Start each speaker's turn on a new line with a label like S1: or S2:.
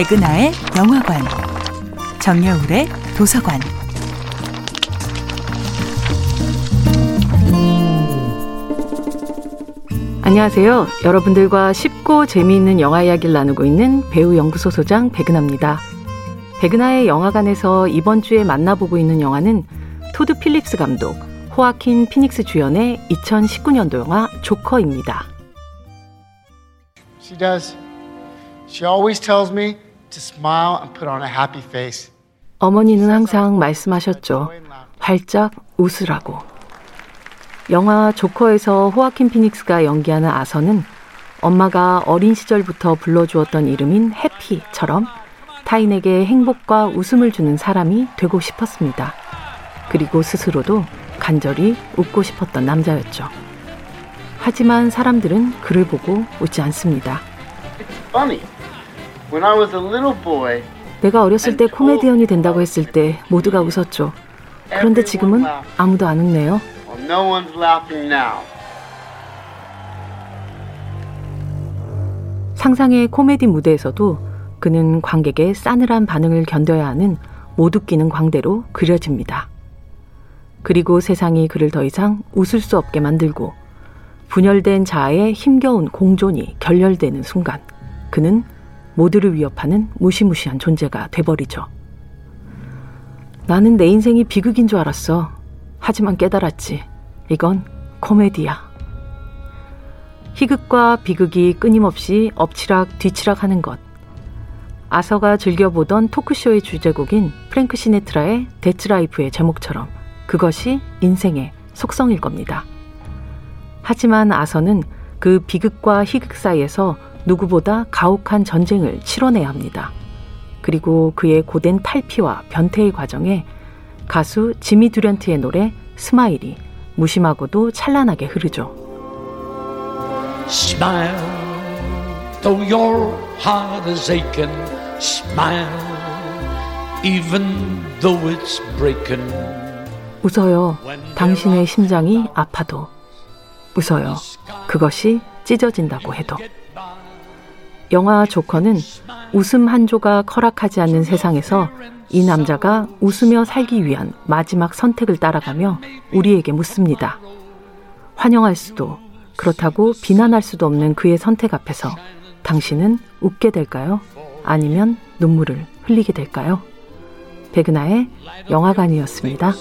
S1: 백은하의 영화관, 정여울의 도서관.
S2: 안녕하세요. 여러분들과 쉽고 재미있는 영화 이야기를 나누고 있는 배우 연구소 소장 백은하입니다. 백은하의 영화관에서 이번 주에 만나보고 있는 영화는 토드 필립스 감독, 호아킨 피닉스 주연의 2019년도 영화 조커입니다.
S3: She does. She always tells me to smile and put on a happy face.
S2: 어머니는 항상 말씀하셨죠. 활짝 웃으라고. 영화 조커에서 호아킨 피닉스가 연기하는 아서는 엄마가 어린 시절부터 불러주었던 이름인 해피처럼 타인에게 행복과 웃음을 주는 사람이 되고 싶었습니다. 그리고 스스로도 간절히 웃고 싶었던 남자였죠. 하지만 사람들은 그를 보고 웃지 않습니다.
S3: Funny. When I was a little boy,
S2: 내가 어렸을 때 코미디언이 된다고 했을 때 모두가 웃었죠. 그런데 지금은 아무도 안 웃네요.
S3: well, no one's laughing now.
S2: 상상의 코미디 무대에서도 그는 관객의 싸늘한 반응을 견뎌야 하는 못 웃기는 광대로 그려집니다. 그리고 세상이 그를 더 이상 웃을 수 없게 만들고 분열된 자아의 힘겨운 공존이 결렬되는 순간 그는 모두를 위협하는 무시무시한 존재가 돼버리죠. 나는 내 인생이 비극인 줄 알았어. 하지만 깨달았지. 이건 코미디야. 희극과 비극이 끊임없이 엎치락 뒤치락 하는 것. 아서가 즐겨보던 토크쇼의 주제곡인 프랭크 시네트라의 That's Life의 제목처럼 그것이 인생의 속성일 겁니다. 하지만 아서는 그 비극과 희극 사이에서 누구보다 가혹한 전쟁을 치러내야 합니다. 그리고 그의 고된 탈피와 변태의 과정에 가수 지미 두련트의 노래 스마일이 무심하고도 찬란하게 흐르죠.
S4: Smile, though your heart is aching. Smile, even though it's breaking.
S2: 웃어요. 당신의 심장이 아파도. 웃어요. 그것이 찢어진다고 해도. 영화 조커는 웃음 한 조각 허락하지 않는 세상에서 이 남자가 웃으며 살기 위한 마지막 선택을 따라가며 우리에게 묻습니다. 환영할 수도 그렇다고 비난할 수도 없는 그의 선택 앞에서 당신은 웃게 될까요? 아니면 눈물을 흘리게 될까요? 백은하의 영화관이었습니다.